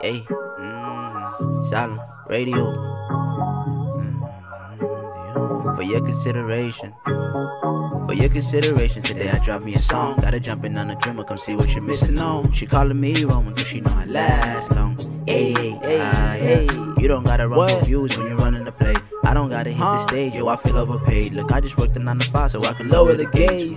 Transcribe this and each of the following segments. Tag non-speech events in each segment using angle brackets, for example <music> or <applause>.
Hey, mm, Salim Radio. Mm, For your consideration. For your consideration, today I drop me a song. Gotta jump in on the drummer, come see what you're missing on. She calling me Roman, cause she know I last long. Hey, hey, hey, hey. You don't gotta run for views when you're running the play. I don't gotta hit the stage, yo, I feel overpaid. Look, I just worked a 9 to 5 so I can lower the gaze.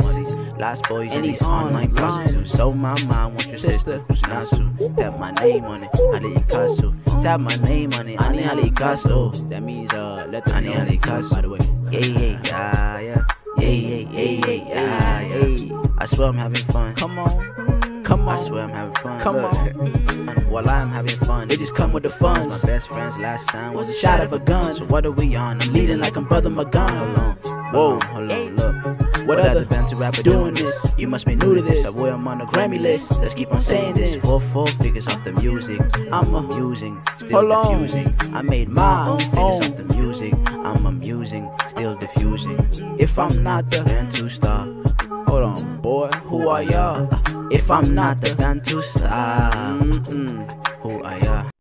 One of these lost boys and these online prostitutes. So my mind wants your sister, who's not so. Tap my name on it, Ali Picasso. Tap my name on it, Ani Ali Picasso. That means, uh, let the Ani Ali Picasso, by the way. Yeah, yeah, yeah, yeah. Yeah, yeah, yeah, yeah, yeah, yeah. I swear I'm having fun. Come on. Come on. I swear I'm having fun. Come Look. on. <laughs> While I'm having fun, They just come with the funds. My best friend's last sign was a shot of a gun. So what are we on? I'm leading like I'm brother McGon. Hold on. Whoa, hold on, look. What, What other other bands rapper doing this? You must be new to this. I boy, I'm on the Grammy list. Let's keep on saying this. Four, four figures off the music. I'm amusing, still diffusing. I made my own figures own. off the music. I'm amusing, still diffusing. If I'm not the band two star, Hold on, boy. who are y'all? If I'm not the band two star, Mm-mm. who are y'all?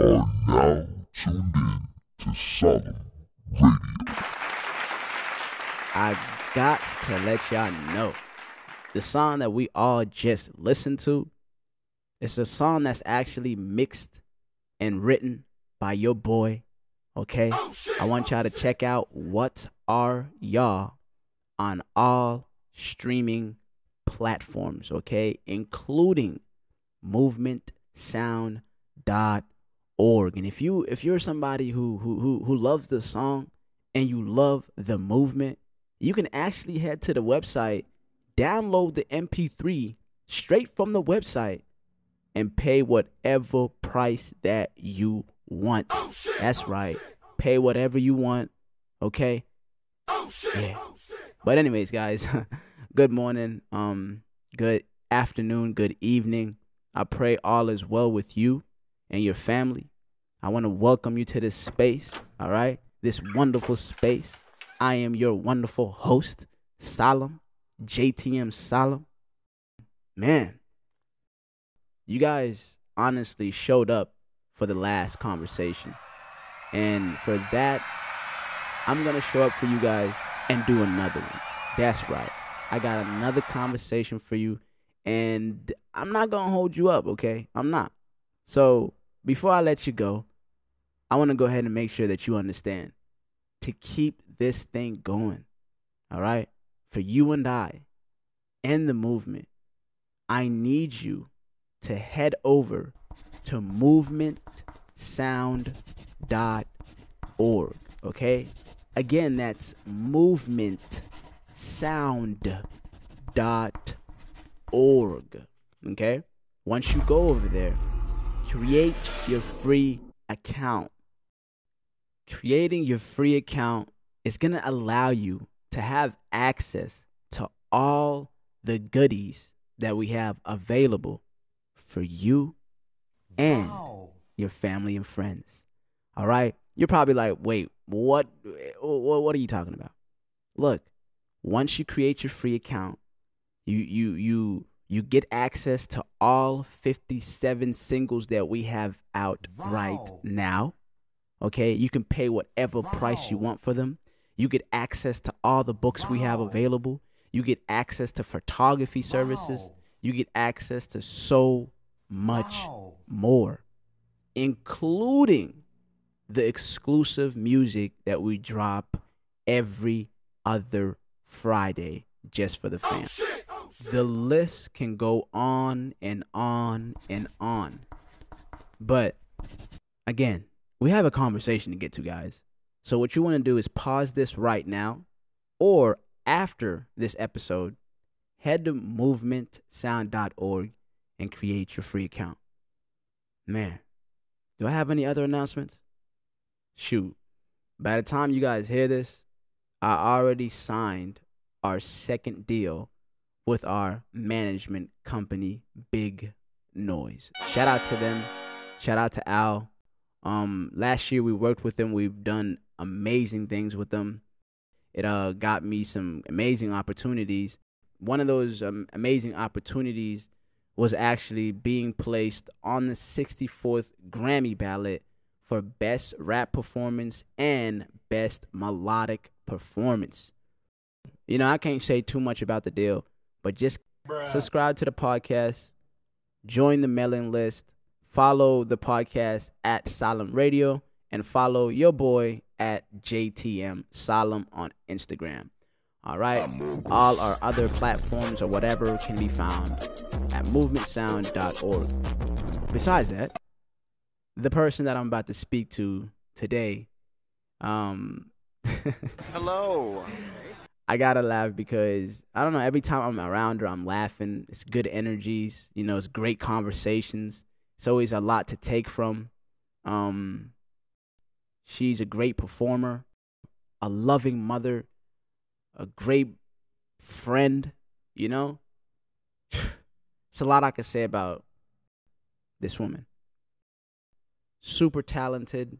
You are now tuned in to Salim Radio. I got to let y'all know the song that we all just listened to. It's a song that's actually mixed and written by your boy. Okay, oh, I want y'all to check out what are y'all on all streaming platforms. Okay, including movementsound.org. And if you if you're somebody who who who, who loves the song and you love the movement, you can actually head to the website, download the MP3 straight from the website, and pay whatever price that you want. That's right. Pay whatever you want. Okay? Yeah. But anyways, guys, <laughs> good morning, um, good afternoon, good evening. I pray all is well with you and your family. I want to welcome you to this space, all right? This wonderful space. I am your wonderful host, Salim, JTM Salim. Man, you guys honestly showed up for the last conversation. And for that, I'm going to show up for you guys and do another one. That's right. I got another conversation for you, and I'm not going to hold you up, okay? I'm not. So before I let you go, I want to go ahead and make sure that you understand to keep this thing going, all right? For you and I and the movement, I need you to head over to movementsound.org, okay? Again, that's movementsound.org, okay? Once you go over there, create your free account. Creating your free account is going to allow you to have access to all the goodies that we have available for you and your family and friends. All right? You're probably like, "Wait, what what what are you talking about?" Look, once you create your free account, you you you you get access to all 57 singles that we have out right now. Okay? You can pay whatever price you want for them. You get access to all the books we have available. You get access to photography services. You get access to so much more, including the exclusive music that we drop every other Friday just for the oh, fam. Oh, the list can go on and on and on. But again, we have a conversation to get to, guys. So what you want to do is pause this right now or after this episode, head to movementsound.org and create your free account. Man, do I have any other announcements? Shoot. By the time you guys hear this, I already signed our second deal with our management company, Big Noise. Shout out to them. Shout out to Al. Um, last year we worked with them. We've done amazing things with them. It uh got me some amazing opportunities. One of those um, amazing opportunities was actually being placed on the 64th Grammy ballot for Best Rap Performance and Best Melodic Performance. You know, I can't say too much about the deal, but just subscribe to the podcast, join the mailing list, follow the podcast at Salim Radio, and follow your boy at JTM Salim on Instagram. All right. All our other platforms or whatever can be found at movementsound.org. Besides that, the person that I'm about to speak to today, um, <laughs> Hello. I gotta laugh because I don't know. Every time I'm around her, I'm laughing. It's good energies. You know, it's great conversations. It's always a lot to take from. Um, she's a great performer, a loving mother, a great friend. You know, <sighs> it's a lot I can say about this woman. Super talented,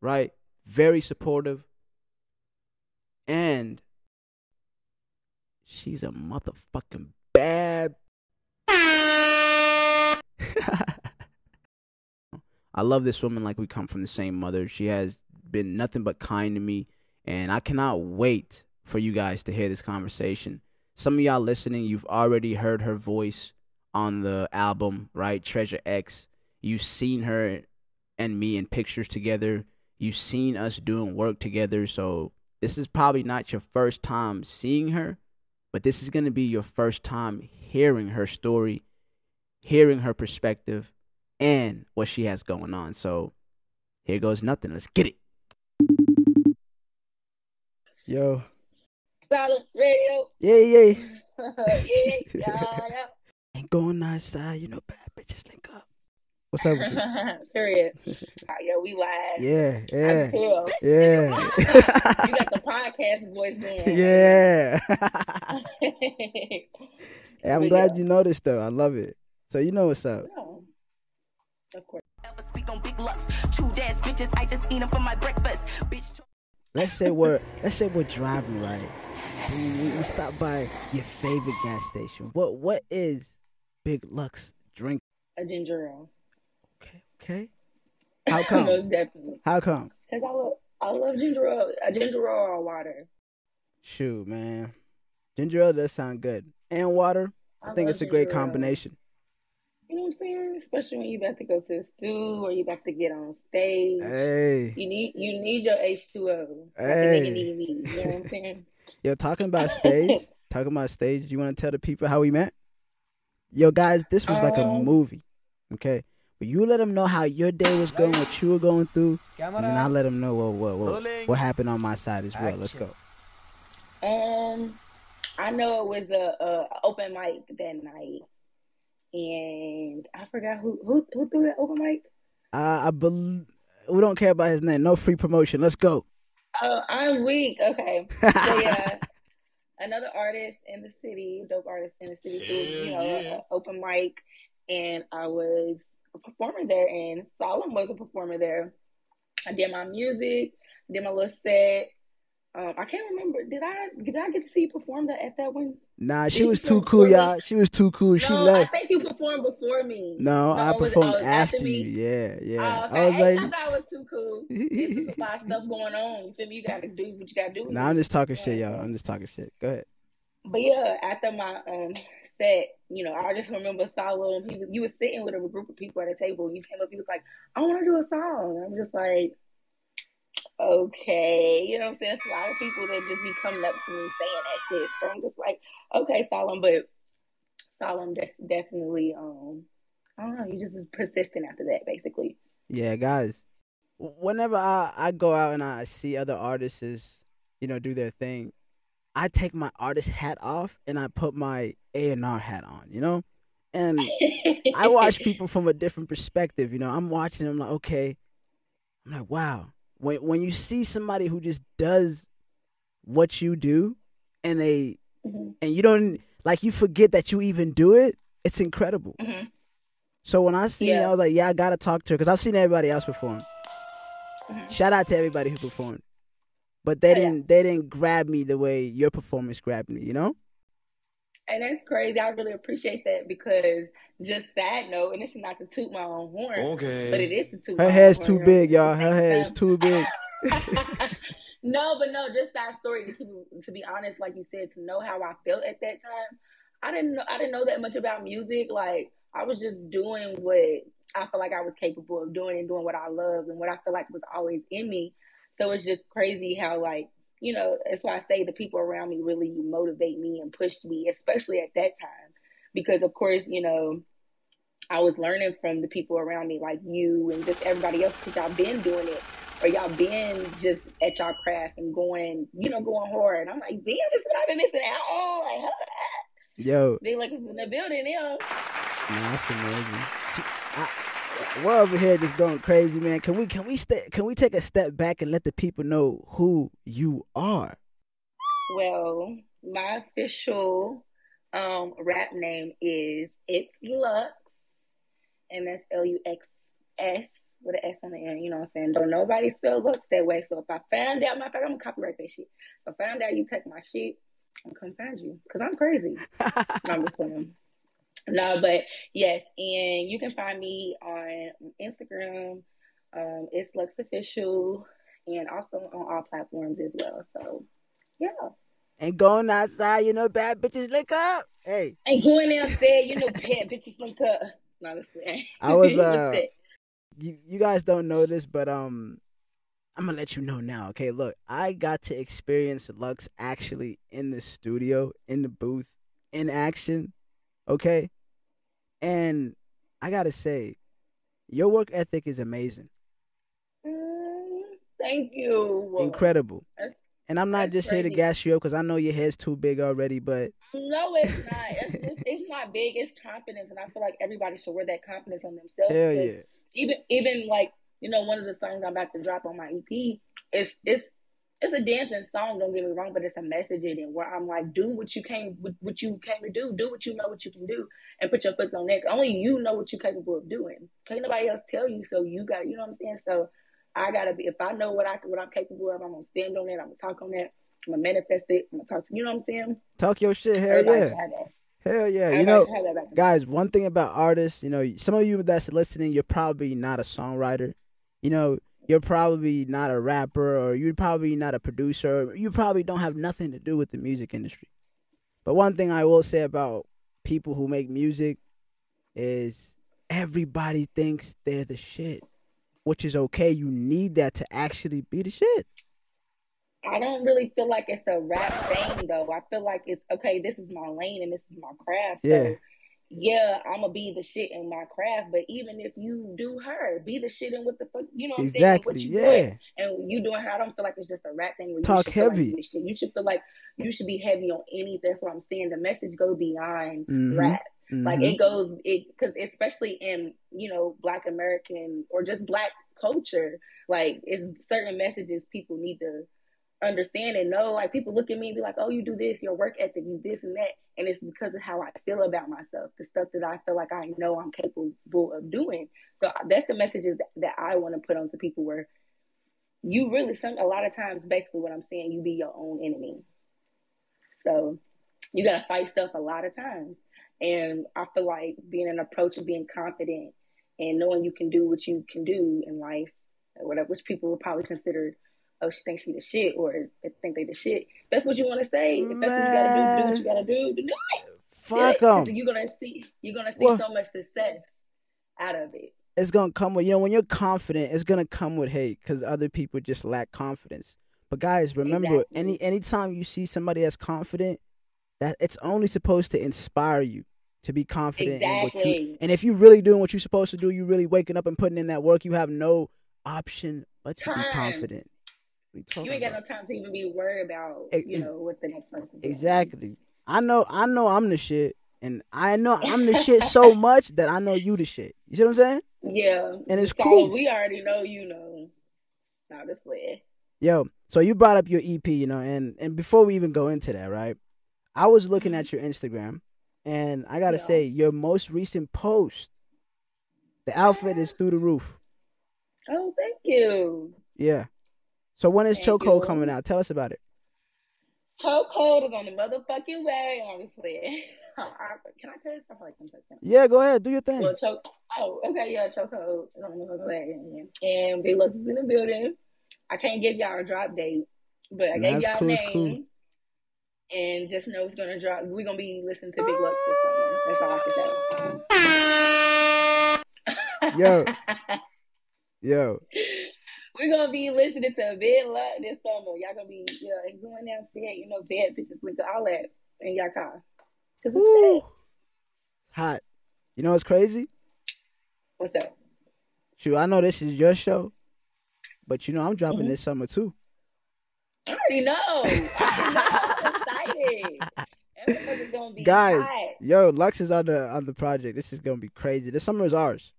right? Very supportive, and she's a motherfucking bad. <laughs> I love this woman like we come from the same mother. She has been nothing but kind to me, and I cannot wait for you guys to hear this conversation. Some of y'all listening, you've already heard her voice on the album, right? Treasure X. You've seen her and me in pictures together. You've seen us doing work together. So this is probably not your first time seeing her, but this is going to be your first time hearing her story, hearing her perspective, and what she has going on. So here goes nothing. Let's get it. Yo. Salim radio. Yeah, yeah. <laughs> yeah, yeah, yeah. <laughs> Ain't going outside, you know, bad bitches link up. What's up with you? <laughs> Period. Ah, yo, we live. Yeah, I yeah, can yeah. you got the podcast voice going. yeah. yeah. Hey, I'm But glad yeah. you noticed though. I love it. So you know what's up. No. Of course. Ever speak on big Luxs. True ass bitches, I just eat them for my breakfast. Bitch, Let's say we're let's say we're driving right. We, we, we stop by your favorite gas station. What what is Big Luxs drink? A ginger ale. Okay, okay. <laughs> How come? Most definitely. How come? Because I love, I love ginger ale. A ginger ale or water. Shoot, man. Ginger ale does sound good. And water. I, think it's a great ale. combination. You know what I'm saying? Especially when you about to go to the stew or you about to get on stage. Hey. You need you need your H2O. Like a Hey. nigga need me. You know what I'm saying? <laughs> Yo, talking about stage, <laughs> talking about stage, you want to tell the people how we met? Yo, guys, this was like a Um, movie, okay? But you let them know how your day was going, what you were going through, and then I'll let them know what what what, what happened on my side as well. Let's go. Um, I know it was a, a open mic that night, and I forgot who who who threw that open mic. Uh, I believe we don't care about his name. No free promotion. Let's go. Oh, I'm weak. Okay, so yeah, <laughs> another artist in the city, dope artist in the city, threw you know a open mic, and I was a performer there, and Salim was a performer there. I did my music, did my little set. Um, I can't remember. Did I did I get to see you perform that at that one? Nah, she Did was too cool, me? y'all. She was too cool. She no, left. I think you performed before me. No, I it was- performed oh, after you. Yeah, yeah. Oh, okay. I was I, like, thought that was too cool. This is a lot of stuff going on. You feel me? You gotta do what you gotta do. nah, I'm just talking shit, y'all. I'm just talking shit. Go ahead. But yeah, after my um set, you know, I just remember Salim. He was, you were sitting with a group of people at a table. And you came up. He was like, "I want to do a song." I'm just like, "Okay," you know what I'm saying? It's a lot of people that just be coming up to me saying that shit. So I'm just like, "Okay, Salim," but Salim de- definitely um. I don't know. You just was persistent after that, basically. Yeah, guys. Whenever I, I go out and I see other artists, you know, do their thing, I take my artist hat off and I put my A and R hat on. You know, and I watch <laughs> people from a different perspective. You know, I'm watching them like, okay, I'm like, wow. When when you see somebody who just does what you do, and they Mhm, and you don't like you forget that you even do it, it's incredible. mhm. So when I see, it, I was like, yeah, I gotta talk to her because I've seen everybody else perform. Mhm. Shout out to everybody who performed, but they Oh, didn't they didn't grab me the way your performance grabbed me. You know? And that's crazy. I really appreciate that because just that note, and this is not to toot my own horn, Okay. but it is to toot Her my head's own too horn. big, y'all. Her head is Um, too big. <laughs> <laughs> no, but no, just that story. To, keep- to be honest, like you said, to know how I felt at that time, I didn't know. I didn't know that much about music. Like I was just doing what I felt like I was capable of doing and doing what I loved and what I felt like was always in me. So it's just crazy how like you know. That's why I say the people around me really motivate me and push me, especially at that time, because of course you know. I was learning from the people around me, like you and just everybody else, because I've been doing it, or y'all being just at y'all craft and going, you know, going hard. And I'm like, damn, this is what I've been missing out on. Like, huh? Yo, They like in the building, yeah. man, that's amazing. See, I, we're over here just going crazy, man. Can we can we stay, can we take a step back and let the people know who you are? Well, my official um rap name is It's Luxs, and that's L U X S with an S on the end. You know what I'm saying? Don't nobody spell Lux that way. So if I found out, my fact, I'm gonna copyright that shit. If I found out you take my shit, I'm gonna find you because I'm crazy. <laughs> No, I'm just playing. No, but yes, and you can find me on Instagram. Um, it's Luxs Official, and also on all platforms as well. So, yeah. and going outside, you know, bad bitches lick up. Hey, And going outside, you know, bad bitches link up. No. I was, <laughs> uh? You, you guys don't know this, but um, I'm gonna let you know now. Okay, look, I got to experience Luxs actually in the studio, in the booth, in action. Okay, and I gotta say, your work ethic is amazing, Mm, thank you. incredible. That's- And I'm not just here to gas you up because I know your head's too big already. But No, it's not. It's, it's, it's not big. It's confidence, and I feel like everybody should wear that confidence on themselves. hell yeah, even even like you know one of the songs I'm about to drop on my EP it's it's it's a dancing song don't get me wrong but it's a message in it where I'm like do what you came what what you came to do. Do what you know what you can do and put your foot on that. Only you know what you're capable of doing. Can't nobody else tell you so you got you know what I'm saying? So I gotta be if I know what I what I'm capable of I'm gonna stand on that I'm gonna talk on that I'm gonna manifest it I'm gonna talk to you know what I'm saying? Talk your shit. Hell Everybody yeah, should have that. Hell yeah. You know, should have that back in guys one thing about artists you know some of you that's listening you're probably not a songwriter. You know you're probably not a rapper or you're probably not a producer. You probably don't have nothing to do with the music industry. But one thing i will say about people who make music is everybody thinks they're the shit which is okay. You need that to actually be the shit I don't really feel like it's a rap thing though. I feel like it's okay, this is my lane and this is my craft. Yeah. So yeah, I'ma be the shit in my craft, but even if you do her, be the shit in what the fuck you know what I'm saying? What exactly you yeah doing. And you doing her, I don't feel like it's just a rap thing where Talk you feel like heavy. you the shit. You should feel like you should be heavy on anything. That's what I'm saying. The message goes beyond Mhm. rap. Like Mhm. it goes it because especially in you know Black American or just Black culture, like it's certain messages people need to understand and know. Like people look at me and be like, "Oh, you do this, your work ethic, you this and that," and it's because of how I feel about myself, the stuff that I feel like I know I'm capable of doing. So uh, that's the messages that, that I want to put onto people where you really some a lot of times basically what I'm saying, you be your own enemy. So you gotta fight stuff a lot of times. And I feel like being an approach of being confident and knowing you can do what you can do in life, whatever, which people would probably consider, oh, she thinks she the shit, or they think they the shit. That's what you want to say. If that's what you gotta do, do what you gotta do. Do it. fuck them You're gonna see. You're gonna see Well- so much success out of it. it's gonna come with you know when you're confident it's gonna come with hate because other people just lack confidence but guys remember Exactly. any anytime you see somebody that's confident that it's only supposed to inspire you to be confident in what you Exactly. and if you're really doing what you're supposed to do you're really waking up and putting in that work you have no option but to be confident What you ain't got no time to even be worried about, you know, what the next person. doing. exactly i know i know i'm the shit and i know i'm the shit so <laughs> much that i know you the shit you see what i'm saying Yeah. And it's So cool. We already know you know. Not this way. Yo, so you brought up your EP, you know, and and before we even go into that, right? I was looking mm-hmm. at your Instagram, and I gotta Yeah. say, your most recent post, the outfit is through the roof. Oh, thank you. Yeah. So when is Thank Chokehold you. coming out? Tell us about it. Chokehold is on the motherfucking way. Honestly, <laughs> can I curse? I feel like. Yeah, go ahead, do your thing. Well, choke. Oh, okay, yeah, chokehold is on the motherfucking way. And Big Luxs is in the building. I can't give y'all a drop date, but I gave y'all cool, a name. cool. And just know it's gonna drop. We're gonna be listening to Big Luxs this summer. That's all I can say. Yo. <laughs> Yo, We're gonna be listening to Big Luxs this summer. Y'all gonna be yeah, and going downstairs, you know, bad bitches with all that in y'all car. Cause it's sick. hot. You know what's crazy? What's up? Shoot, I know this is your show, but you know I'm dropping Mhm. this summer too. I already know. <laughs> I know. I'm excited. Everybody's gonna be Guys, hot. yo, Luxs is on the on the project. This is gonna be crazy. This summer is ours.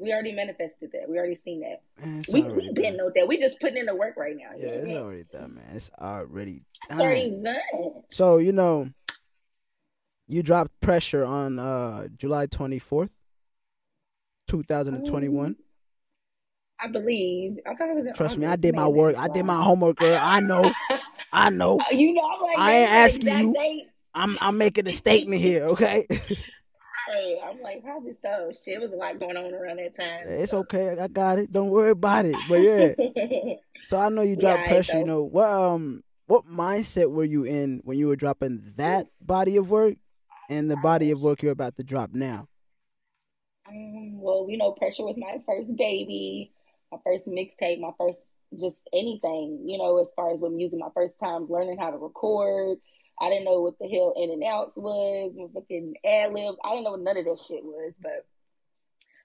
We already manifested that. We already seen that. Man, We we done. know that. We just putting in the work right now. Yeah, it's yeah. already done, man. It's already It's already done. done. So you know, you dropped pressure on uh July twenty fourth, two thousand and twenty one. I believe. I thought it was Trust me, I did my work. I did my homework, girl. I know. I know. <laughs> You know, I'm like, I ain't asking you. Date. I'm I'm making a statement here, okay? <laughs> Like, probably so. Shit, was a lot going on around that time. it's okay. I got it. Don't worry about it. But yeah. <laughs> So I know you dropped Yeah, pressure. You know what? Um, what mindset were you in when you were dropping that body of work, and the body of work you're about to drop now? Um, well, you know, Pressure was my first baby, my first mixtape, my first just anything, you know, as far as with music, my first time learning how to record. I didn't know what the hell in and outs was, fucking ad libs. I didn't know what none of that shit was, but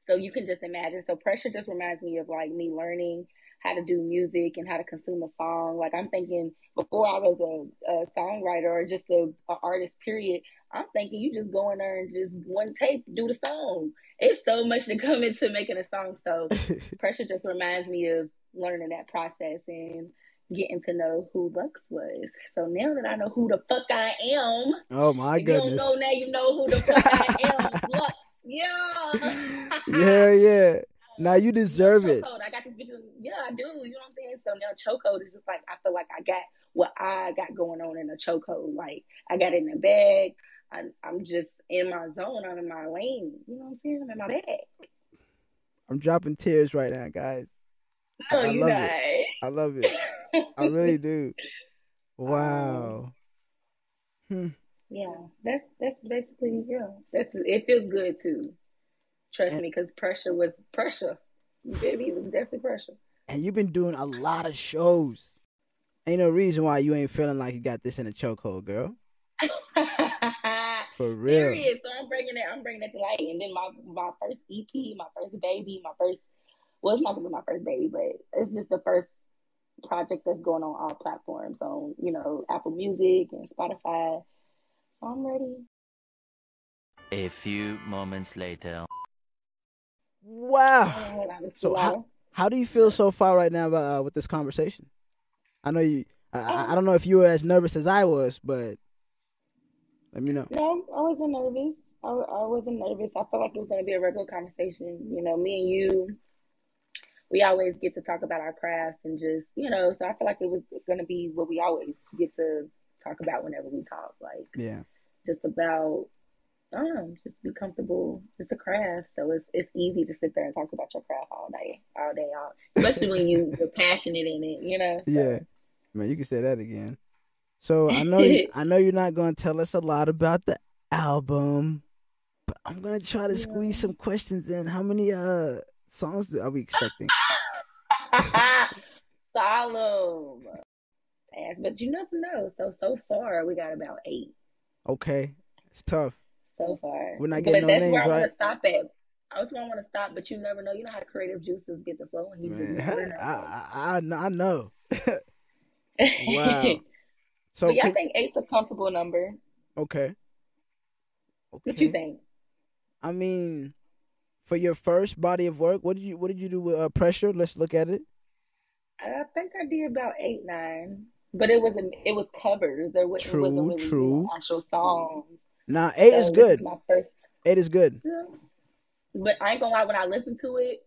so you can just imagine. So Pressure just reminds me of like me learning how to do music and how to consume a song. Like I'm thinking before I was a, a songwriter or just a, a artist, period. I'm thinking you just go in there and just one tape, do the song. It's so much to come into making a song. So <laughs> pressure just reminds me of learning that process and getting to know who Luxs was. So now that I know who the fuck I am, oh my if you know now, you know who the fuck I am. <laughs> Yeah. Yeah, yeah. Now you deserve it. I got this bitch. Yeah, I do. You know what I'm saying? So now chokehold is just like I feel like I got what I got going on in a chokehold. Like I got in the bag. I, I'm just in my zone. I'm in my lane. You know what I'm saying? I'm in my bag. I'm dropping tears right now, guys. No, I love not. it. I love it. <laughs> <laughs> I really do. Wow. Hmm. Yeah, that's that's basically yeah. That's it. Feels good too. Trust And- me, because pressure was pressure. Baby, it was definitely pressure. And you've been doing a lot of shows. Ain't no reason why you ain't feeling like you got this in a chokehold, girl. <laughs> For real. Period. So I'm bringing it. I'm bringing it to light. And then my my first EP, my first baby, my first. Well, it's not gonna be my first baby, but it's just the first project that's going on all platforms on you know Apple Music and Spotify. So I'm ready. A few moments later. Wow. Hold on, it's So how, how do you feel so far right now about, uh, with this conversation? I know you. I- I, I don't know if you were as nervous as I was, but let me know. No, I wasn't nervous. I, I wasn't nervous. I felt like it was going to be a regular conversation. You know, me and you, we always get to talk about our craft and just, you know, so I feel like it was going to be what we always get to talk about whenever we talk. Like, Yeah. just about, um, just be comfortable. It's a craft, so it's it's easy to sit there and talk about your craft all day, all day, all, especially when you, you're <laughs> passionate in it, you know? Yeah. Man, you can say that again. So I know you, <laughs> I know you're not going to tell us a lot about the album, but I'm going to try to squeeze some questions in. How many uh songs are we expecting? <laughs> Salim. But you never know. So so far we got about eight Okay. It's tough. so far. We're not but getting no that's names, where I want to stop at. I just want to stop, but you never know. You know how creative juices get the flow, and you just Man, never I, know. I, I, I know. <laughs> Wow. So but yeah, I think eight's a comfortable number. okay. okay. What you think? I mean, for your first body of work, what did you what did you do with uh, pressure? Let's look at it. I think I did about eight, nine, but it was it was covers. There was, True, wasn't really true. actual songs. Now eight is So this good. My first Eight is good. Yeah. But I ain't gonna lie, when I listen to it,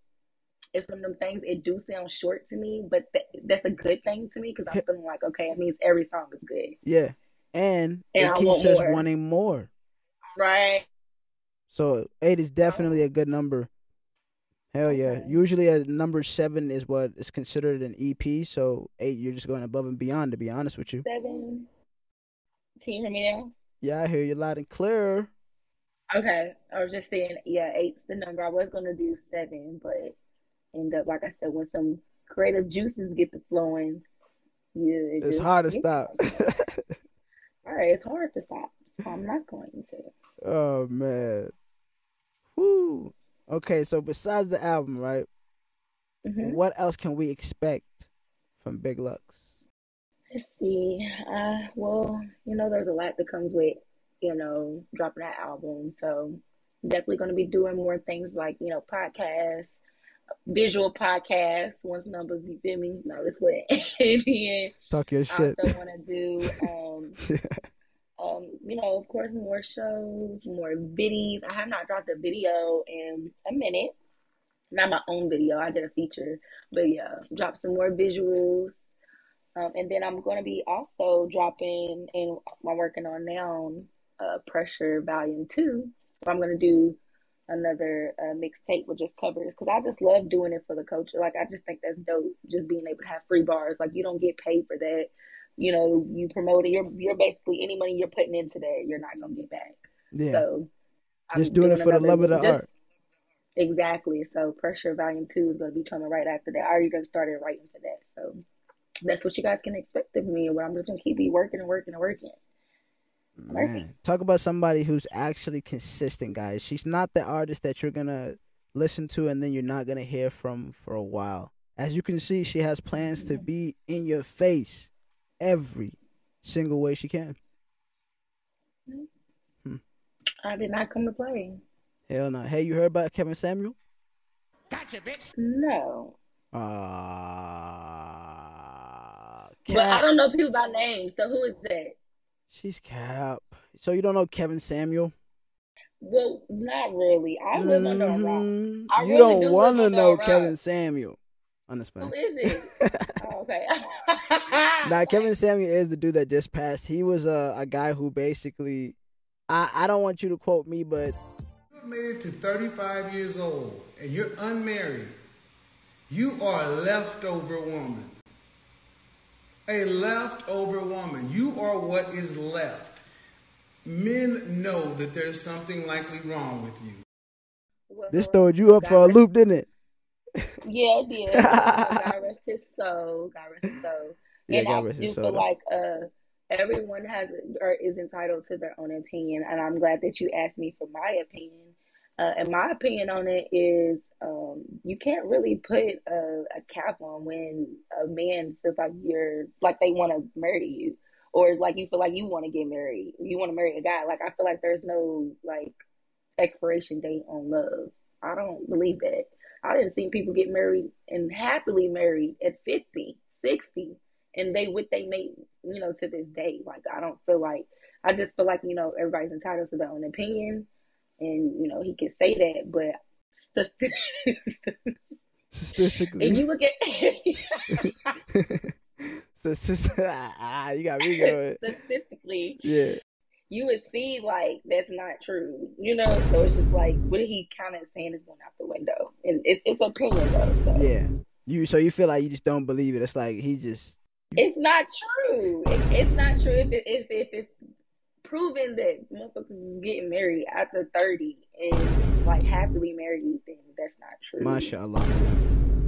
it's one of them things. It do sound short to me, but th- that's a good thing to me because I'm feeling like okay, it means every song is good. Yeah, and, And it I keeps us wanting more. Right. So eight is definitely a oh. good number. Hell yeah! Usually, a number seven is what is considered an EP. So eight, you're just going above and beyond. To be honest with you. Seven. Can you hear me now? Yeah, I hear you loud and clear. Okay, I was just saying, yeah, eight's the number. I was gonna do seven, but end up like I said, when some creative juices get to flowing, yeah, it It's hard to stop. <laughs> All right, it's hard to stop. So I'm not going to. oh man. Whoo. Okay, so besides the album, right? Mhm. What else can we expect from Big Luxs? Let's see. Uh, well, you know, there's a lot that comes with, you know, dropping that album. So definitely going to be doing more things like, you know, podcasts, visual podcasts. Once numbers, you feel me? No, this way. <laughs> and then Talk your I shit. also want to do, um, <laughs> um, you know, of course, more shows, more videos. I have not dropped a video in a minute. Not my own video. I did a feature, but yeah, drop some more visuals. Um, and then I'm going to be also dropping, and I'm working on now, uh, Pressure Volume 2. So I'm going to do another uh, mixtape with just covers because I just love doing it for the culture. Like, I just think that's dope, just being able to have free bars. Like, you don't get paid for that. You know, you promote it. You're, you're basically, any money you're putting into that, you're not going to get back. Yeah. So, I'm just doing it for the love of the just- art. Exactly. So Pressure Volume Two is going to be coming right after that. I already done started writing for that. So that's what you guys can expect of me. Where I'm just going to keep be working and working and working. Man, talk about somebody who's actually consistent, guys. She's not the artist that you're gonna listen to and then you're not gonna hear from for a while. As you can see, she has plans to be in your face every single way she can. Mm-hmm. Hmm. I did not come to play. Hell no. Hey, you heard about Kevin Samuel? Gotcha, bitch. No. Ah, But I don't know people by name. So who is that? She's Cap. So you don't know Kevin Samuel? Well, not really. I live under a rock. I you really don't do want to know know a rock. Kevin Samuel. Who Understand? is it? <laughs> oh, okay. <laughs> Now Kevin Samuel is the dude that just passed. He was a, a guy who basically I, I don't want you to quote me, but You have made it to 35 years old and you're unmarried. You are a leftover woman. A leftover woman. You are what is left. Men know that there's something likely wrong with you. Well, this throwed you up for a loop, didn't it? Yeah, it did. <laughs> God rest his soul. God rest his soul. Yeah, and God I rest do his soul, like uh, everyone has or is entitled to their own opinion, and I'm glad that you asked me for my opinion. Uh, and my opinion on it is, um, you can't really put a, a cap on when a man feels like you're like they want to marry you, or like you feel like you want to get married. You want to marry a guy. Like I feel like there's no like expiration date on love. I don't believe that. I didn't see people get married and happily married at 50, 60, and they with they mate, you know, to this day. Like I don't feel like I just feel like, you know, everybody's entitled to their own opinion and, you know, he can say that, but Statistically. if you look at <laughs> <laughs> Statistic- <laughs> ah, you got me going. statistically, Yeah. You would see like that's not true, you know. So it's just like what he kind of saying is going out the window, and it's it's opinion though. So. Yeah. You so you feel like you just don't believe it. It's like he just It's not true. It, it's not true if it, if if it's proven that motherfuckers is getting married after thirty and like happily married, then that's not true. mashallah.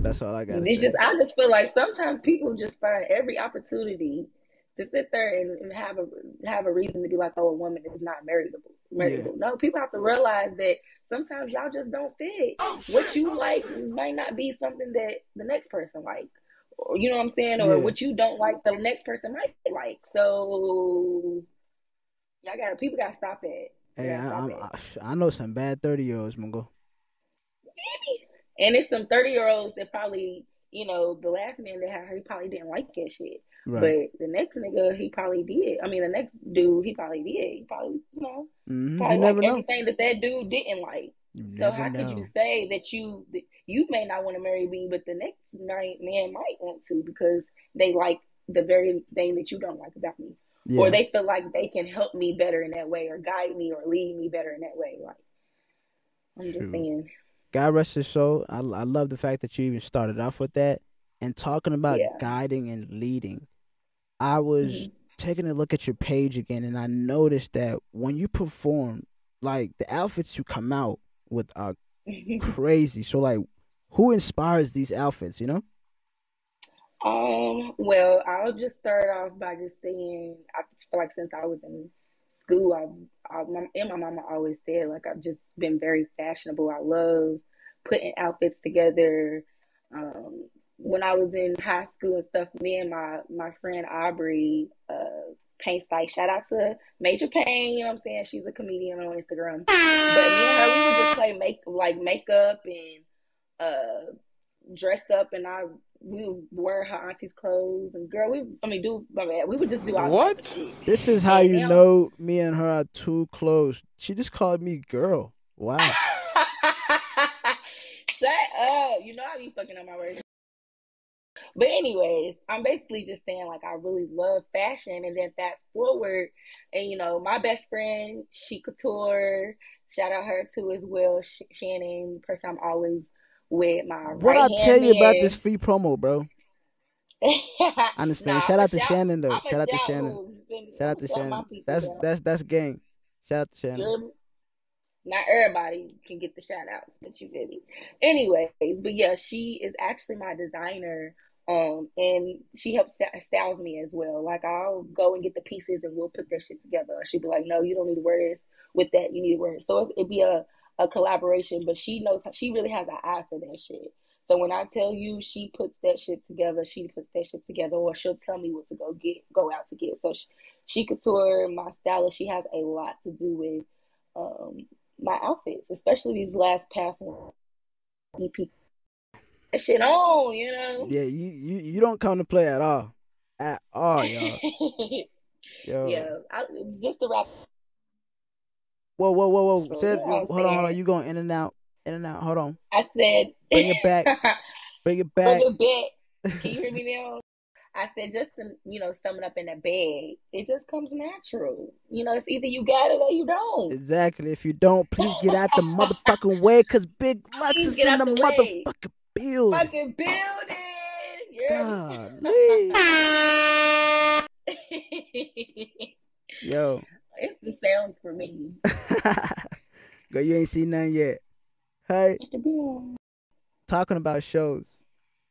That's all I got It's say. just I just feel like sometimes people just find every opportunity to sit there and, and have a have a reason to be like, oh, a woman is not marriageable. marriageable. No, people have to realize that sometimes y'all just don't fit. Oh, what you like might not be something that the next person like. Or you know what I'm saying? Or Yeah. what you don't like, the next person might like. So y'all gotta people gotta stop it. Hey, Yeah, I, I'm, I, I know some bad thirty year olds, Mungo. And it's some 30 year olds that probably, you know, the last man that had her, he probably didn't like that shit. Right. But the next nigga, he probably did. I mean, the next dude, he probably did. He probably, you know, hmm probably You never like know. everything that that dude didn't like. You So how know. could you say that you you may not want to marry me, but the next night man might want to because they like the very thing that you don't like about me, Yeah. or they feel like they can help me better in that way, or guide me, or lead me better in that way. Like I'm just saying, God rest his soul. I, I love the fact that you even started off with that and talking about Yeah. guiding and leading. I was Mhm. taking a look at your page again and I noticed that when you perform, like the outfits you come out with are <laughs> crazy. So like who inspires these outfits, you know? Um, well, I'll just start off by just saying I feel like since I was in school, I've, I, my, and my mama always said like I've just been very fashionable. I love putting outfits together. Um, when I was in high school and stuff, me and my my friend Aubrey, uh, Paint Site, shout out to Major Pain, you know what I'm saying? She's a comedian on Instagram. But me and her, we would just play make like makeup and uh dress up and I we would wear her auntie's clothes and girl we I mean do my bad we would just do all What? type of shit. This is how And you now- know me and her are too close. She just called me girl. Wow. <laughs> Shut up. You know I be fucking on my words. But anyways, I'm basically just saying like I really love fashion and then fast forward and you know, my best friend, she couture, shout out her too as well, Sh- Shannon, person I'm always with my What I tell you about this free promo, bro? <laughs> I understand. Nah, Shout out to Shannon though. Shout out to Shannon. who- Shout out to shout Shannon. people That's out. that's that's gang. Shout out to Shannon. Not everybody can get the shout outs, but you did it. Anyways, but yeah, she is actually my designer. Um, and she helps st- styles me as well. Like I'll go and get the pieces and we'll put that shit together. She'll be like, no, you don't need to wear this with that. You need to wear it. So it, it'd be a, a collaboration, but she knows, she really has an eye for that shit. So when I tell you she puts that shit together, she puts that shit together, or she'll tell me what to go get, go out to get. So she, she couture, my stylist, she has a lot to do with um, my outfits, especially these last past. EP. That shit on, you know. Yeah, you, you you don't come to play at all. At all, y'all. <laughs> Yo. yeah, I, just to wrap. Whoa, whoa, whoa, whoa. Said, hold on, hold on. You going in and out, in and out. Hold on. I said, Bring it back. <laughs> Bring it back. Bring it back. Can you hear me <laughs> now? I said, just to, you know, sum it up in a bag, it just comes natural. You know, it's either you got it or you don't. Exactly. If you don't, please get out the motherfucking way, cause Big Luxs is in the the motherfucking building. Fucking building. Yeah. <laughs> Yo. it's the sounds for me. <laughs> Girl, you ain't seen none yet. Hey, talking about shows.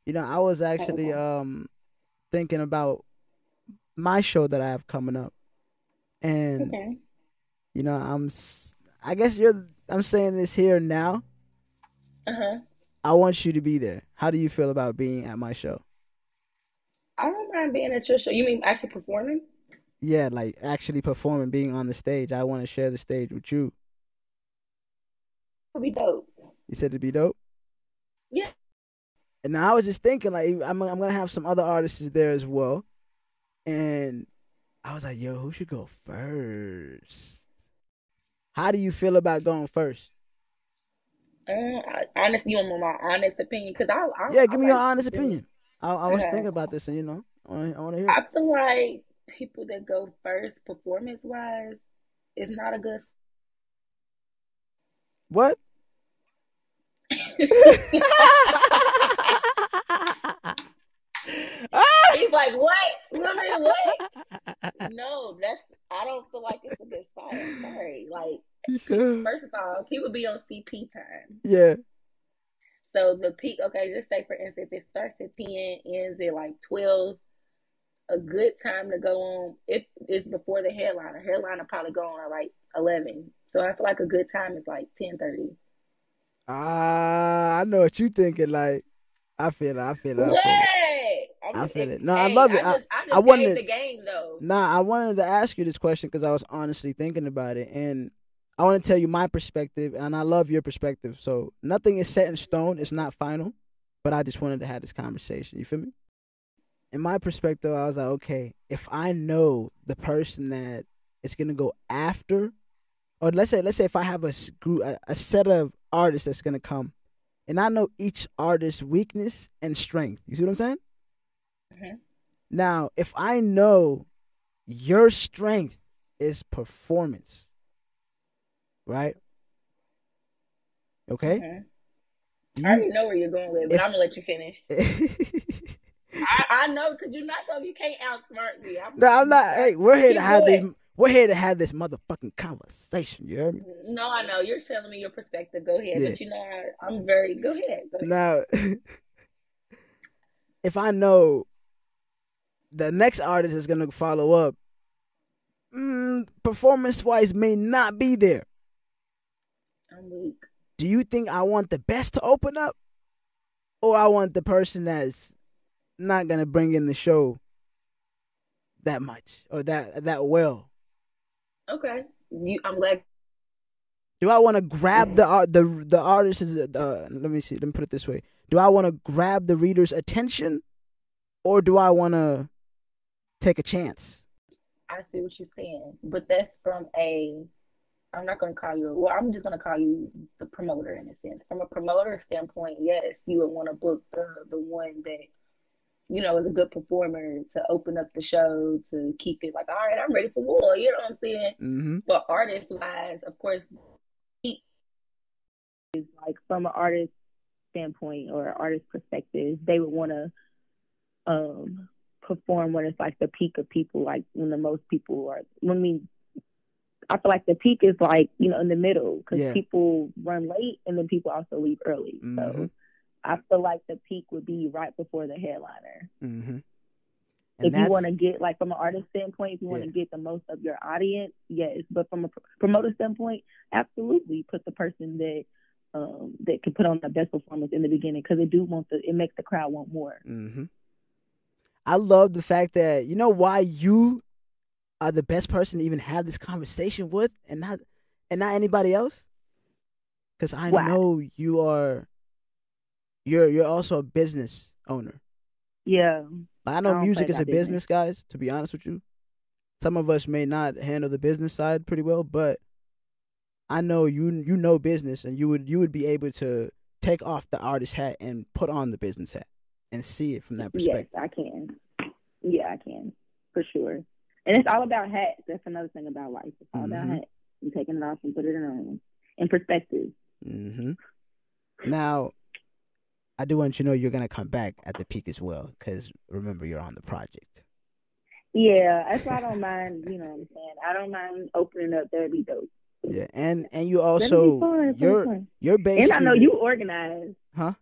You know, I was actually um thinking about my show that I have coming up, and Okay. you know, I'm. I guess you're. I'm saying this here now. Uh huh. I want you to be there. How do you feel about being at my show? I don't mind being at your show. You mean actually performing? Yeah, like actually performing, being on the stage. I want to share the stage with you. Would be dope. You said it'd be dope. Yeah. And now I was just thinking, like, I'm I'm gonna have some other artists there as well, and I was like, yo, who should go first? How do you feel about going first? Uh, I, honestly, you want my honest opinion? Cause I, I Yeah, I give me your like- honest opinion. I, I was Okay. thinking about this, and you know, I want to hear. I feel like people that go first, performance wise, is not a good. What? <laughs> <laughs> He's like, what? What? <laughs> No, that's. I don't feel like it's a good. I'm sorry. Like, first of all, people be on CP time. yeah, So the peak, okay, just say for instance, it starts at 10, ends at like 12. A good time to go on, if it's before the headliner. Headliner probably go on at like 11. So I feel like a good time is like 10:30. ah, I know what you're thinking. Like, I feel it. I feel it. I feel it. I feel it. No, I love it. I- just, I just I wanted- the game though. Nah, I wanted to ask you this question because I was honestly thinking about it, and I want to tell you my perspective, and I love your perspective. So nothing is set in stone; it's not final, but I just wanted to have this conversation. You feel me? In my perspective, I was like, okay, if I know the person that is gonna go after, or let's say, let's say if I have a group, a, a set of artists that's gonna come, and I know each artist's weakness and strength. You see what I'm saying? Mhm. Now, if I know your strength is performance, right? Okay. Mhm. Do I already know where you're going with, but If- I'm gonna let you finish. <laughs> I, I know because you're not gonna, you can't outsmart me. I'm, no, I'm not. Hey, we're here to have going. We're here to have this motherfucking conversation. You heard me? No, I know you're telling me your perspective. Go ahead, Yeah. but you know I, I'm very. Go ahead. Go ahead. Now, <laughs> if I know the next artist is gonna follow up, mm, performance wise may not be there. I'm weak. Do you think I want the best to open up, or I want the person that's not gonna bring in the show that much or that that well? Okay, you, I'm glad. Do I want to grab the the the artist? Uh, let me see. Let me put it this way: Do I want to grab the reader's attention, or do I want to take a chance? I see what you're saying, but that's from a. I'm not gonna call you. Well, I'm just gonna call you the promoter in a sense. From a promoter standpoint, yes, you would want to book the the one that you know is a good performer to open up the show to keep it like, all right, I'm ready for war. You know what I'm saying? Mm-hmm. But artist wise, of course, is like from an artist standpoint or artist perspective, they would want to um perform when it's like the peak of people, like when the most people are. When we, I feel like the peak is like you know in the middle because Yeah. people run late and then people also leave early. Mhm. So I feel like the peak would be right before the headliner. Mm-hmm. if you want to get like from an artist standpoint, if you want Yeah. to get the most of your audience, yes. But from a promoter standpoint, absolutely put the person that um that can put on the best performance in the beginning because it do want the it makes the crowd want more. Mm-hmm. I love the fact that you know why you are the best person to even have this conversation with, and not and not anybody else. Because I Why? know you are. You're you're also a business owner. Yeah, I know I music is a business. business, guys. To be honest with you, some of us may not handle the business side pretty well, but I know you you know business, and you would you would be able to take off the artist hat and put on the business hat and see it from that perspective. yes. I can. Yeah, I can for sure. And it's all about hats. That's another thing about life. It's all about Mhm. hats and taking it off and put it on in perspective. hmm Now, I do want you to know you're gonna come back at the peak as well, because remember you're on the project. Yeah, that's why I don't mind. You know what I'm saying? I don't mind opening up. That'd be dope. Yeah, and and you also fun, you're fun. you're basically And I know you organize. huh?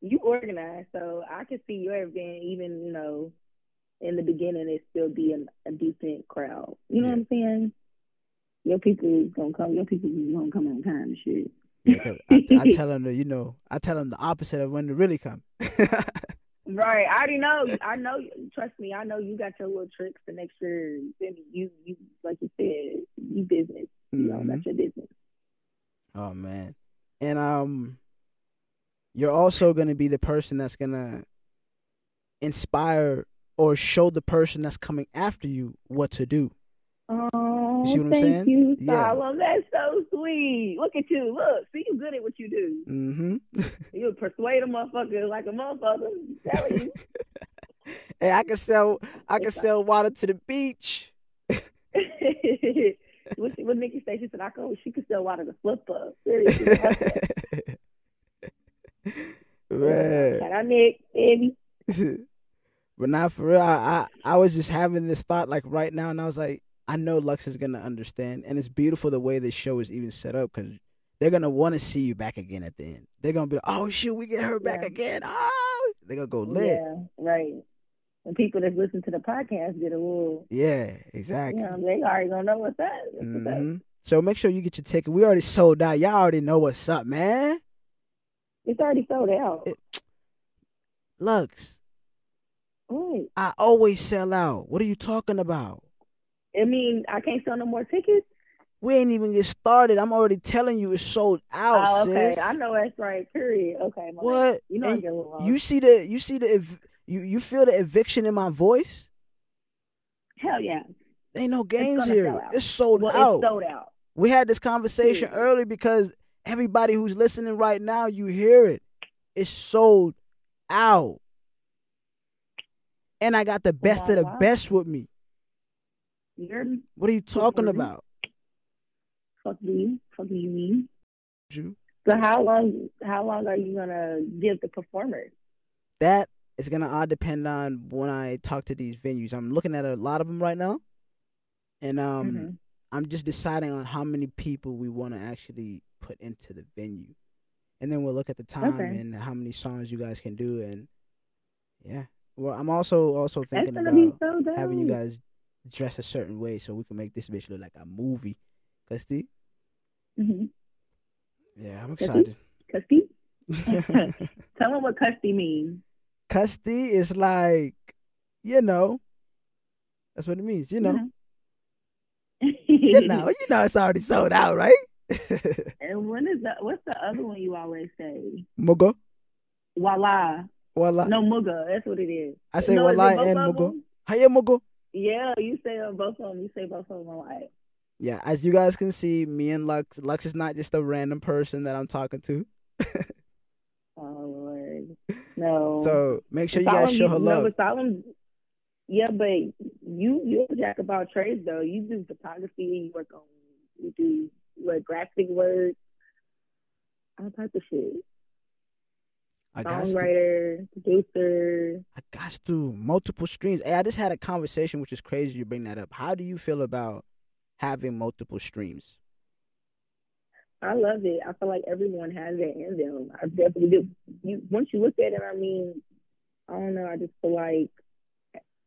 You organize, so I could see your event even, you know, in the beginning it still be a, a decent crowd. You know Yeah. what I'm saying? Your people is gonna come. Your people is gonna come on time shit. <laughs> I, I tell them, to, you know, I tell them the opposite of when to really come. <laughs> Right. I already know. I know. Trust me. I know you got your little tricks to make sure you you you like you said you business. You know Mhm. that's your business. Oh man. And um you're also going to be the person that's going to inspire or show the person that's coming after you what to do. Oh, see what I'm thank saying? you, Yeah. That's so sweet. Look at you. Look, see you good at what you do. Mhm. <laughs> You persuade a motherfucker like a motherfucker. I'm telling you. <laughs> hey, I can sell I can sell water to the beach. <laughs> what, what Nikki say? She said, "I could." She could sell water to flip up. Seriously. Man. Shout out Nick, baby. but not for real. I, I I was just having this thought like right now, and I was like, I know Luxs is gonna understand, and it's beautiful the way this show is even set up because they're gonna want to see you back again at the end. They're gonna be like, oh shoot, we get her back Yeah. again. Oh, they're gonna go lit. Yeah, right. And people that listen to the podcast get a little, Yeah, exactly. you know, they already gonna know what's up. What's up. Mm-hmm. So make sure you get your ticket. We already sold out. Y'all already know what's up, man. It's already sold out. It- Luxs, Right. I always sell out. What are you talking about? I mean, I can't sell no more tickets. We ain't even get started. I'm already telling you it's sold out, oh, okay. sis. I know that's right. Period. Okay. What? You know I get a little you see the you see the ev- you you feel the eviction in my voice? Hell yeah. Ain't no games gonna here. It's sold Well, out. it's sold out. we had this conversation early because Everybody who's listening right now, you hear it. It's sold out. And I got the best of the Wow. best with me. You're What are you talking about? fuck do you? Fuck do you mean? Ju? So how long how long are you gonna give the performers? That is gonna all depend on when I talk to these venues. I'm looking at a lot of them right now, and um, Mhm. I'm just deciding on how many people we want to actually put into the venue, and then we'll look at the time Okay. and how many songs you guys can do, and yeah. Well, I'm also also thinking about so having you guys dress a certain way so we can make this bitch look like a movie. Custy? the hmm yeah, I'm excited. Custy? <laughs> <laughs> Tell them what custy means. Custy is like, you know, that's what it means. You know, Mm-hmm. you know, you know, it's already sold out, right? <laughs> and what is the what's the other one you always say? Mugo, Voila. wala. No muga, that's what it is. I say no, is it wala both and mugo. Hiya mugo. Yeah, you say both of them. You say both of them alike. Yeah, as you guys can see, me and Luxs, Luxs is not just a random person that I'm talking to. <laughs> Oh Lord, no. So make sure you guys show her no, love. Salim, yeah, but you you're a jack of all trades though. You do photography. You work on. You do what graphic work, all type of shit. I Songwriter, producer. Got to multiple streams. Hey, I just had a conversation, which is crazy. You bring that up. How do you feel about having multiple streams? I love it. I feel like everyone has it in them. I definitely do. You once you look at it, I mean, I don't know. I just feel like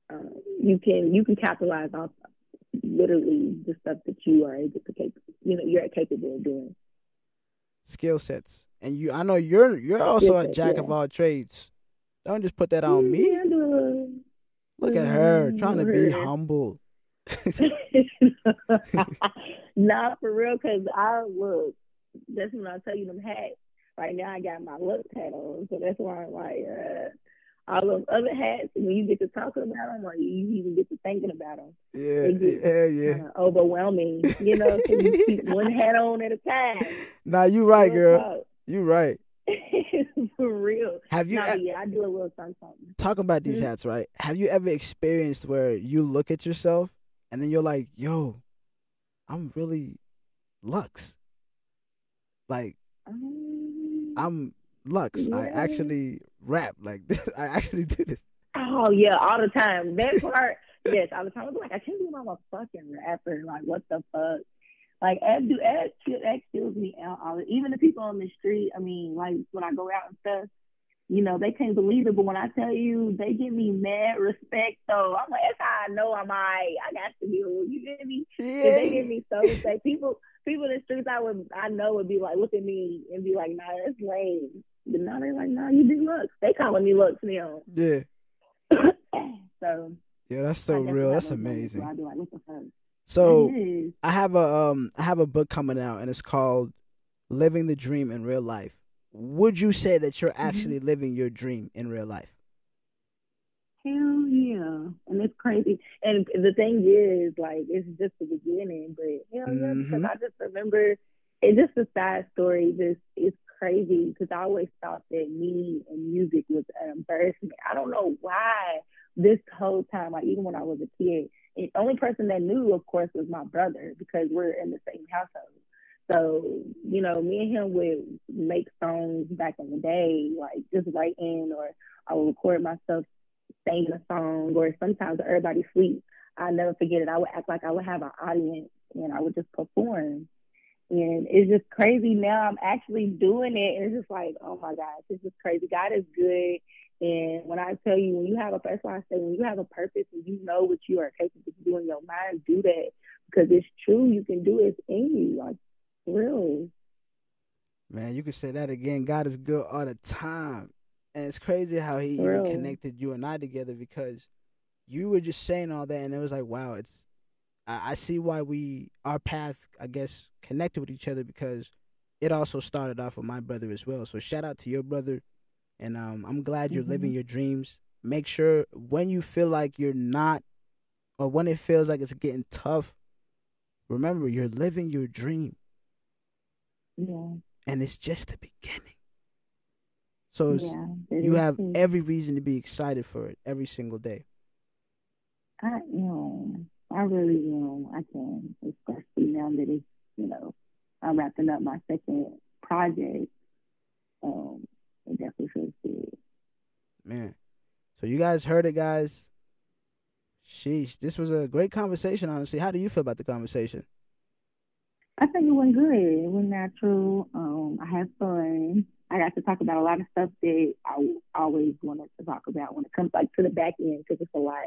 um, you can you can capitalize off literally the stuff that you are able to cap- you know you're capable of doing. Skill sets, and you. I know you're you're also a jack yeah. of all trades. Don't just put that on me. Yeah, I do a little- Look at her Mm, trying to be humble. <laughs> nah, for real, cause I look. That's when I tell you them hats. Right now, I got my look hat on, so that's why I'm like, uh, all those other hats. When you get to talking about them, or you even get to thinking about them, Yeah, get yeah, yeah. overwhelming. You know, so you keep <laughs> one hat on at a time. Nah, you right, girl. You're right. <laughs> for real. Have you e- yeah, I do a little something. something. talk about these Mhm. hats, right? Have you ever experienced where you look at yourself and then you're like, "Yo, I'm really Luxs." Like Um, I'm Luxs. I actually rap like <laughs> this. I actually do this. Oh yeah, all the time. That part, yes, all the time. I'm like, I can't believe I'm a fucking rapper. Like, what the fuck? Like, that do that, that kills me. Even the people on the street. I mean, like when I go out and stuff, you know, they can't believe it. But when I tell you, they give me mad respect. So I'm like, that's how I know I'm alright. I got to be. You get me? If they give me so respect, people, people in the streets, I would, I know would be like, look at me and be like, nah, that's lame. But now they're like, nah, you do Luxs. They calling me Luxs now. Yeah. <coughs> so Yeah, that's so real. That's amazing. where I be like, what the fuck? So is. I have a um I have a book coming out and it's called Living the Dream in Real Life. Would you say that you're actually living your dream in real life? Hell yeah. And it's crazy. And the thing is, like, it's just the beginning, but hell yeah, because Mhm. I just remember it's just a sad story. This it's crazy because I always thought that me and music was an embarrassment. I don't know why this whole time, like even when I was a kid, the only person that knew, of course, was my brother because we're in the same household. So, you know, me and him would make songs back in the day, like just writing, or I would record myself singing a song, or sometimes everybody sleep. I never forget it. I would act like I would have an audience and I would just perform. And it's just crazy now. I'm actually doing it, and it's just like, oh my gosh, it's just crazy. God is good. And when I tell you, when you have a, that's why I say, when you have a purpose and you know what you are capable of doing, your mind do that because it's true. You can do it. It's in you, like really. Man, you can say that again. God is good all the time. And it's crazy how he even connected you and I together because you were just saying all that and it was like, wow, it's I, I see why we our path, I guess, connected with each other because it also started off with my brother as well. So shout out to your brother and um I'm glad you're living Mhm. your dreams. Make sure when you feel like you're not or when it feels like it's getting tough, remember you're living your dream. Yeah. and it's just the beginning. So Yeah, you have too. every reason to be excited for it every single day. I am. I really am. I can, especially now that it's, you know, I'm wrapping up my second project. Um, it definitely feels good. Man. So you guys heard it, guys. Sheesh. This was a great conversation, honestly. How do you feel about the conversation? I think it went good. It went natural. Um, I had fun. I got to talk about a lot of stuff that I always wanted to talk about when it comes like to the back end because it's a lot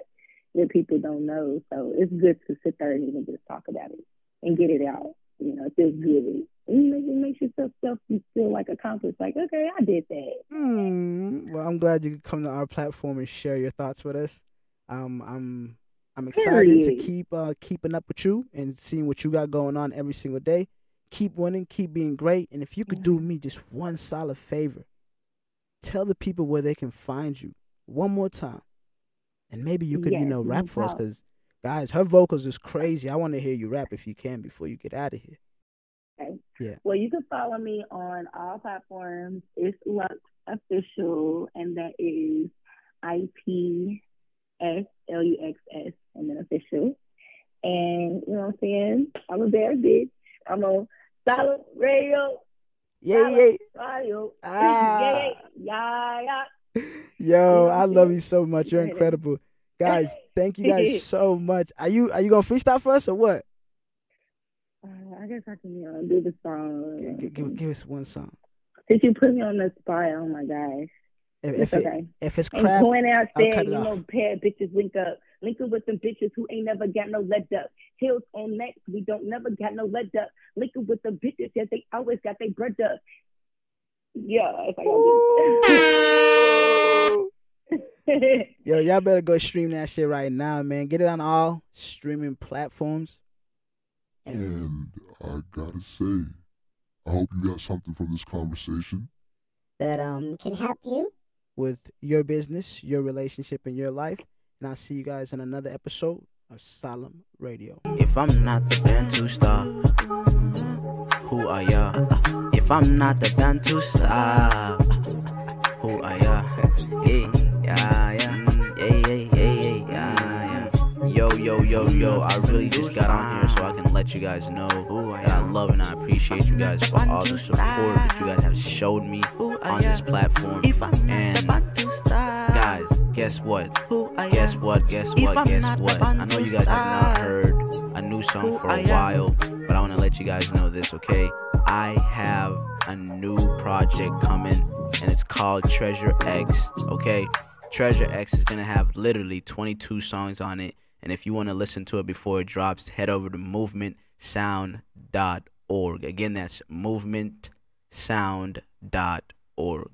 that people don't know. So it's good to sit there and even just talk about it and get it out. You know, it feels good. And you make, it makes yourself self you feel like accomplished. Like, okay, I did that. Hmm. Well, I'm glad you could come to our platform and share your thoughts with us. Um, I'm I'm excited to keep uh keeping up with you and seeing what you got going on every single day. Keep winning, keep being great, and if you could do me just one solid favor, tell the people where they can find you one more time, and maybe you could you Yes, know no rap for us because guys, her vocals is crazy. I want to hear you rap if you can before you get out of here. Okay. Yeah. Well, you can follow me on all platforms. It's Luxs Official, and that is I P S L U X S, and then official. And you know what I'm saying? I'm a bad bitch. I'm on Salim Radio. Yeah, yeah. Radio. Ah. Yeah, yeah, yeah. <laughs> Yo, I love you so much. You're incredible. Guys, thank you guys <laughs> so much. Are you are you gonna freestyle for us or what? Uh, I guess I can you know, do the song. G- g- give, give us one song. Since you put me on the spot, oh my gosh. If, It's if, it, okay. if it's And crap, going out there, you off. know, pair bitches link up. Linking with them bitches who ain't never got no let up. Heels on necks, we don't never got no let up. Linking with the bitches, yes, they always got their bread up. Yeah, <laughs> if I gonna do yo, y'all better go stream that shit right now, man. Get it on all streaming platforms. And I gotta say, I hope you got something from this conversation. that um can help you. with your business, your relationship, and your life. And I'll see you guys in another episode of Salim Radio. If I'm not the Bantu star, who are ya? If I'm not the Bantu star, who are ya? Yeah, yeah, yeah, yeah, yeah, yeah, yeah, yeah. Yo, yo, yo, yo, I really just got on here so I can let you guys know that I love and I appreciate you guys for all the support that you guys have showed me on this platform. And guys, guess what? Guess what? Guess what? Guess what? I know you guys have not heard a new song for a while, but I want to let you guys know this, okay? I have a new project coming, and it's called Treasure X, okay? Treasure X is gonna have literally 22 songs on it, and if you want to listen to it before it drops, head over to movementsound.org. Again, that's movementsound.org.